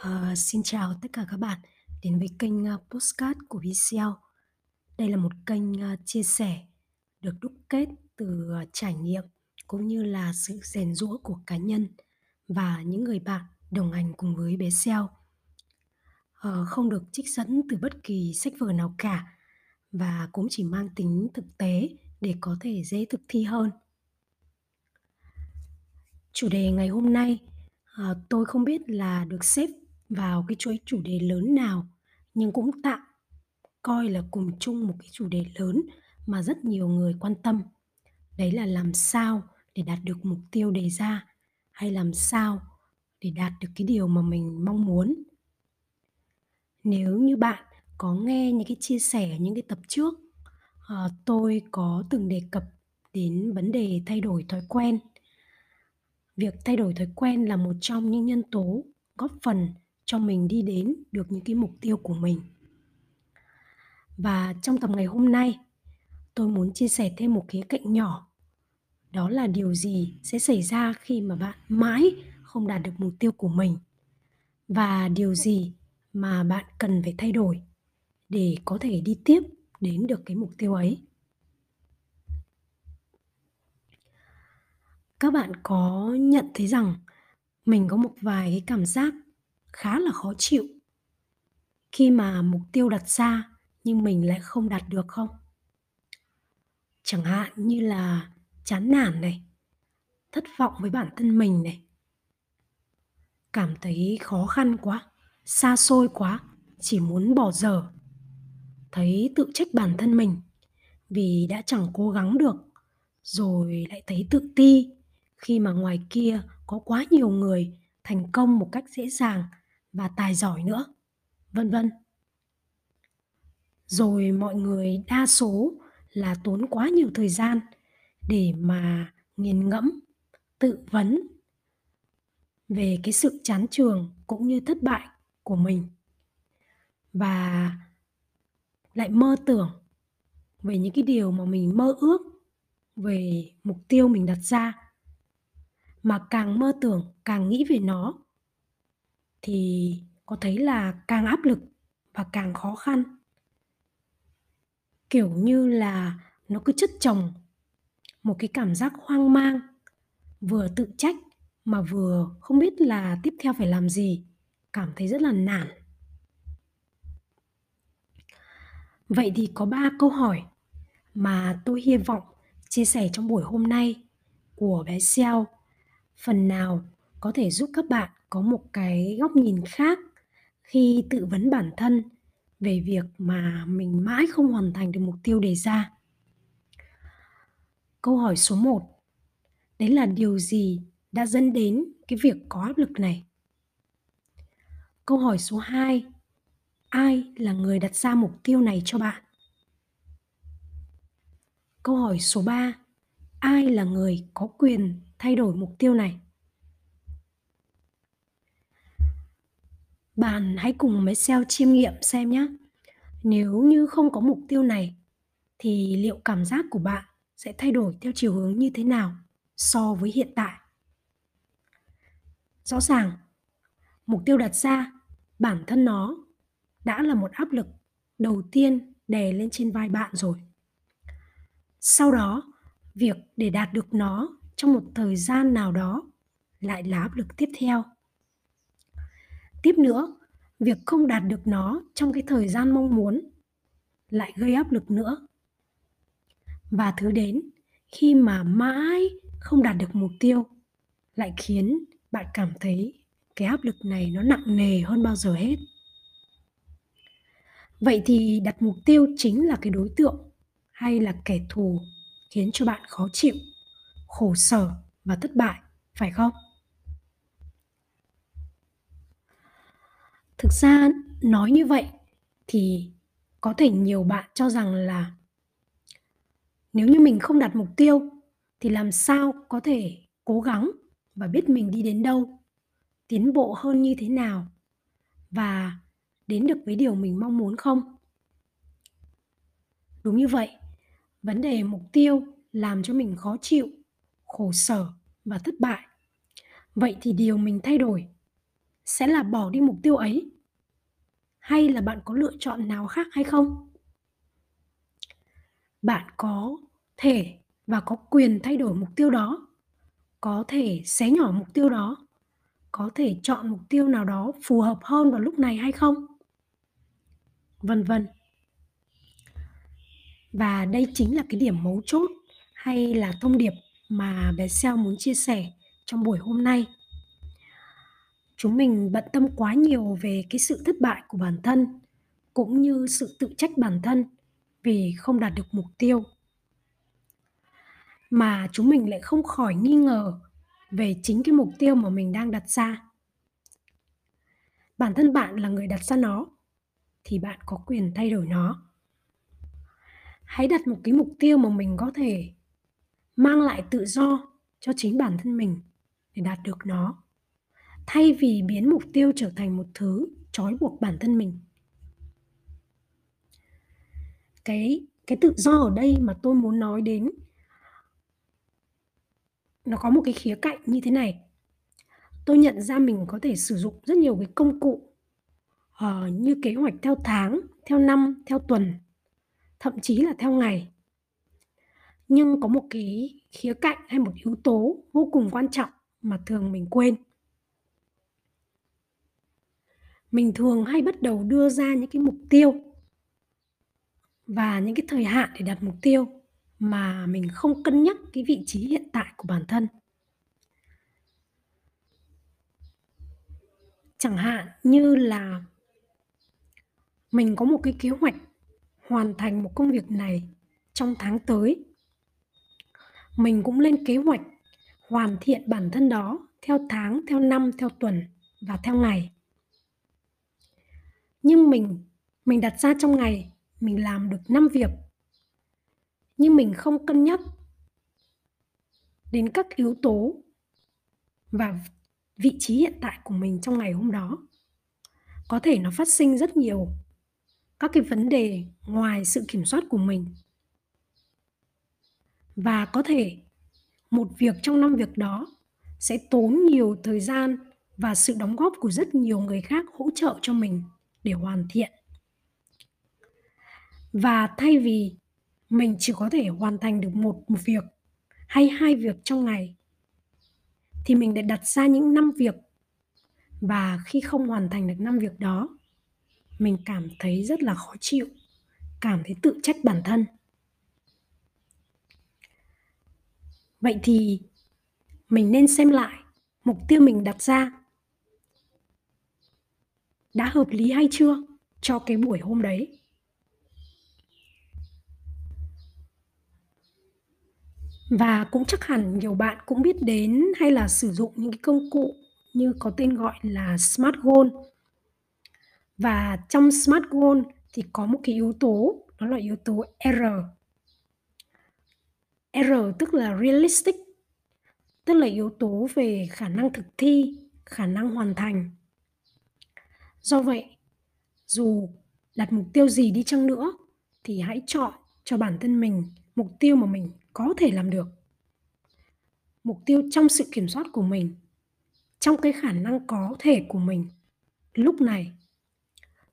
Ờ, xin chào tất cả các bạn đến với kênh, a, Postcard của VCL. Đây là một kênh, a, chia sẻ được đúc kết từ, ờ, trải nghiệm cũng như là sự rèn rũa của cá nhân và những người bạn đồng hành cùng với bé Xeo. Ờ, không được trích dẫn từ bất kỳ sách vở nào cả và cũng chỉ mang tính thực tế để có thể dễ thực thi hơn. Chủ đề ngày hôm nay, ờ, tôi không biết là được xếp vào cái chuỗi chủ đề lớn nào, nhưng cũng tạm coi là cùng chung một cái chủ đề lớn mà rất nhiều người quan tâm. Đấy là làm sao để đạt được mục tiêu đề ra, hay làm sao để đạt được cái điều mà mình mong muốn. Nếu như bạn có nghe những cái chia sẻ những cái tập trước, ờ, tôi có từng đề cập đến vấn đề thay đổi thói quen. Việc thay đổi thói quen là một trong những nhân tố góp phần cho mình đi đến được những cái mục tiêu của mình. Và trong tập ngày hôm nay, tôi muốn chia sẻ thêm một khía cạnh nhỏ. Đó là điều gì sẽ xảy ra khi mà bạn mãi không đạt được mục tiêu của mình và điều gì mà bạn cần phải thay đổi để có thể đi tiếp đến được cái mục tiêu ấy. Các bạn có nhận thấy rằng mình có một vài cái cảm giác khá là khó chịu khi mà mục tiêu đặt ra nhưng mình lại không đạt được không? Chẳng hạn như là chán nản này, thất vọng với bản thân mình này. Cảm thấy khó khăn quá, xa xôi quá, chỉ muốn bỏ dở. Thấy tự trách bản thân mình vì đã chẳng cố gắng được, rồi lại thấy tự ti khi mà ngoài kia có quá nhiều người thành công một cách dễ dàng và tài giỏi nữa, vân vân. Rồi mọi người đa số là tốn quá nhiều thời gian để mà nghiền ngẫm, tự vấn về cái sự chán trường cũng như thất bại của mình. Và lại mơ tưởng về những cái điều mà mình mơ ước, về mục tiêu mình đặt ra. Mà càng mơ tưởng, càng nghĩ về nó thì có thấy là càng áp lực và càng khó khăn. Kiểu như là nó cứ chất chồng một cái cảm giác hoang mang, vừa tự trách mà vừa không biết là tiếp theo phải làm gì, cảm thấy rất là nản. Vậy thì có ba câu hỏi mà tôi hy vọng chia sẻ trong buổi hôm nay của bé Xeo phần nào có thể giúp các bạn có một cái góc nhìn khác khi tự vấn bản thân về việc mà mình mãi không hoàn thành được mục tiêu đề ra. Câu hỏi số 1. Đấy là điều gì đã dẫn đến cái việc có áp lực này? Câu hỏi số 2. Ai là người đặt ra mục tiêu này cho bạn? Câu hỏi số 3. Ai là người có quyền thay đổi mục tiêu này? Bạn hãy cùng với SEO chiêm nghiệm xem nhé. Nếu như không có mục tiêu này thì liệu cảm giác của bạn sẽ thay đổi theo chiều hướng như thế nào so với hiện tại? Rõ ràng, mục tiêu đặt ra bản thân nó đã là một áp lực đầu tiên đè lên trên vai bạn rồi. Sau đó, việc để đạt được nó trong một thời gian nào đó lại là áp lực tiếp theo. Tiếp nữa, việc không đạt được nó trong cái thời gian mong muốn lại gây áp lực nữa. Và thứ đến, khi mà mãi không đạt được mục tiêu lại khiến bạn cảm thấy cái áp lực này nó nặng nề hơn bao giờ hết. Vậy thì đặt mục tiêu chính là cái đối tượng hay là kẻ thù khiến cho bạn khó chịu khổ sở và thất bại phải không Thực ra nói như vậy thì có thể nhiều bạn cho rằng là nếu như mình không đặt mục tiêu thì làm sao có thể cố gắng và biết mình đi đến đâu, tiến bộ hơn như thế nào và đến được với điều mình mong muốn không? Đúng như vậy, vấn đề mục tiêu làm cho mình khó chịu, khổ sở và thất bại. Vậy thì điều mình thay đổi sẽ là bỏ đi mục tiêu ấy? Hay là bạn có lựa chọn nào khác hay không? Bạn có thể và có quyền thay đổi mục tiêu đó, có thể xé nhỏ mục tiêu đó, có thể chọn mục tiêu nào đó phù hợp hơn vào lúc này hay không? Vân vân. Và đây chính là cái điểm mấu chốt hay là thông điệp mà bé Seo muốn chia sẻ trong buổi hôm nay. Chúng mình bận tâm quá nhiều về cái sự thất bại của bản thân, cũng như sự tự trách bản thân vì không đạt được mục tiêu. Mà chúng mình lại không khỏi nghi ngờ về chính cái mục tiêu mà mình đang đặt ra. Bản thân bạn là người đặt ra nó, thì bạn có quyền thay đổi nó. Hãy đặt một cái mục tiêu mà mình có thể mang lại tự do cho chính bản thân mình để đạt được nó. Thay vì biến mục tiêu trở thành một thứ trói buộc bản thân mình. Cái cái tự do ở đây mà tôi muốn nói đến nó có một cái khía cạnh như thế này. Tôi nhận ra mình có thể sử dụng rất nhiều cái công cụ uh, như kế hoạch theo tháng theo năm theo tuần thậm chí là theo ngày. Nhưng có một cái khía cạnh hay một yếu tố vô cùng quan trọng mà thường mình quên. Mình thường hay bắt đầu đưa ra những cái mục tiêu và những cái thời hạn để đặt mục tiêu mà mình không cân nhắc cái vị trí hiện tại của bản thân. Chẳng hạn như là mình có một cái kế hoạch hoàn thành một công việc này trong tháng tới. Mình cũng lên kế hoạch hoàn thiện bản thân đó theo tháng, theo năm, theo tuần và theo ngày. Nhưng mình mình đặt ra trong ngày, mình làm được 5 việc. Nhưng mình không cân nhắc đến các yếu tố và vị trí hiện tại của mình trong ngày hôm đó. Có thể nó phát sinh rất nhiều các cái vấn đề ngoài sự kiểm soát của mình. Và có thể một việc trong năm việc đó sẽ tốn nhiều thời gian và sự đóng góp của rất nhiều người khác hỗ trợ cho mình để hoàn thiện. Và thay vì mình chỉ có thể hoàn thành được một, một việc hay hai việc trong ngày thì mình đã đặt ra những năm việc. Và khi không hoàn thành được năm việc đó mình cảm thấy rất là khó chịu, cảm thấy tự trách bản thân. Vậy thì mình nên xem lại mục tiêu mình đặt ra. Đã hợp lý hay chưa cho cái buổi hôm đấy? Và cũng chắc hẳn nhiều bạn cũng biết đến hay là sử dụng những cái công cụ như có tên gọi là smart goal và trong smart goal thì có một cái yếu tố đó là yếu tố R. R tức là realistic, tức là yếu tố về khả năng thực thi, khả năng hoàn thành. Do vậy, dù đặt mục tiêu gì đi chăng nữa, thì hãy chọn cho bản thân mình mục tiêu mà mình có thể làm được. Mục tiêu trong sự kiểm soát của mình, trong cái khả năng có thể của mình, lúc này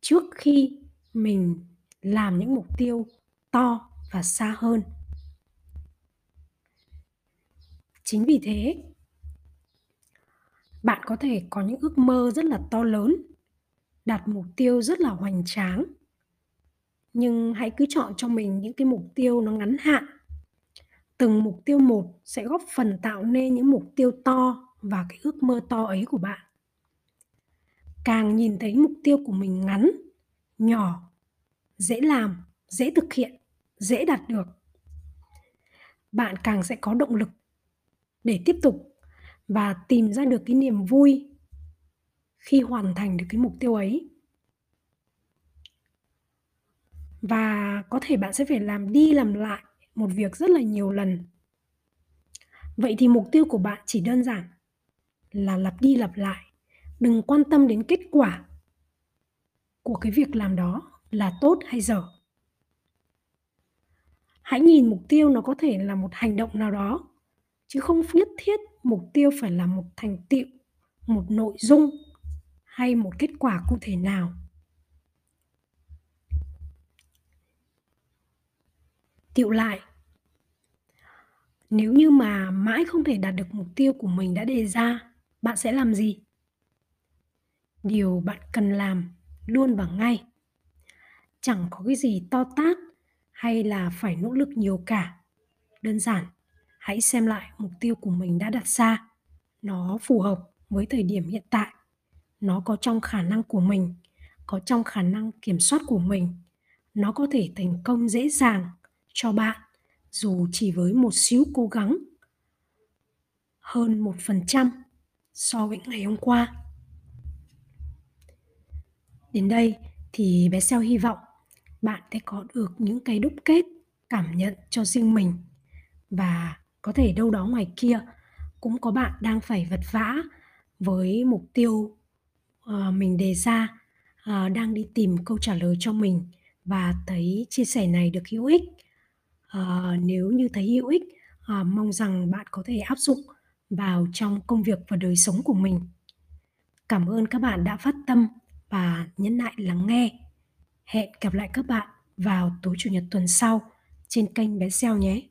trước khi mình làm những mục tiêu to và xa hơn. Chính vì thế, bạn có thể có những ước mơ rất là to lớn, đặt mục tiêu rất là hoành tráng. Nhưng hãy cứ chọn cho mình những cái mục tiêu nó ngắn hạn. Từng mục tiêu một sẽ góp phần tạo nên những mục tiêu to và cái ước mơ to ấy của bạn càng nhìn thấy mục tiêu của mình ngắn, nhỏ, dễ làm, dễ thực hiện, dễ đạt được. Bạn càng sẽ có động lực để tiếp tục và tìm ra được cái niềm vui khi hoàn thành được cái mục tiêu ấy. Và có thể bạn sẽ phải làm đi làm lại một việc rất là nhiều lần. Vậy thì mục tiêu của bạn chỉ đơn giản là lặp đi lặp lại đừng quan tâm đến kết quả của cái việc làm đó là tốt hay dở hãy nhìn mục tiêu nó có thể là một hành động nào đó chứ không nhất thiết mục tiêu phải là một thành tựu một nội dung hay một kết quả cụ thể nào. Tiệu lại Nếu như mà mãi không thể đạt được mục tiêu của mình đã đề ra, bạn sẽ làm gì? Điều bạn cần làm luôn và ngay. Chẳng có cái gì to tát hay là phải nỗ lực nhiều cả. Đơn giản, hãy xem lại mục tiêu của mình đã đặt ra. Nó phù hợp với thời điểm hiện tại. Nó có trong khả năng của mình, có trong khả năng kiểm soát của mình. Nó có thể thành công dễ dàng cho bạn dù chỉ với một xíu cố gắng hơn một phần trăm so với ngày hôm qua. Đến đây thì bé Seo hy vọng bạn sẽ có được những cái đúc kết cảm nhận cho riêng mình. Và có thể đâu đó ngoài kia cũng có bạn đang phải vật vã với mục tiêu uh, mình đề ra uh, đang đi tìm câu trả lời cho mình và thấy chia sẻ này được hữu ích. Uh, nếu như thấy hữu ích uh, mong rằng bạn có thể áp dụng vào trong công việc và đời sống của mình. Cảm ơn các bạn đã phát tâm và nhẫn nại lắng nghe. Hẹn gặp lại các bạn vào tối chủ nhật tuần sau trên kênh bé xeo nhé.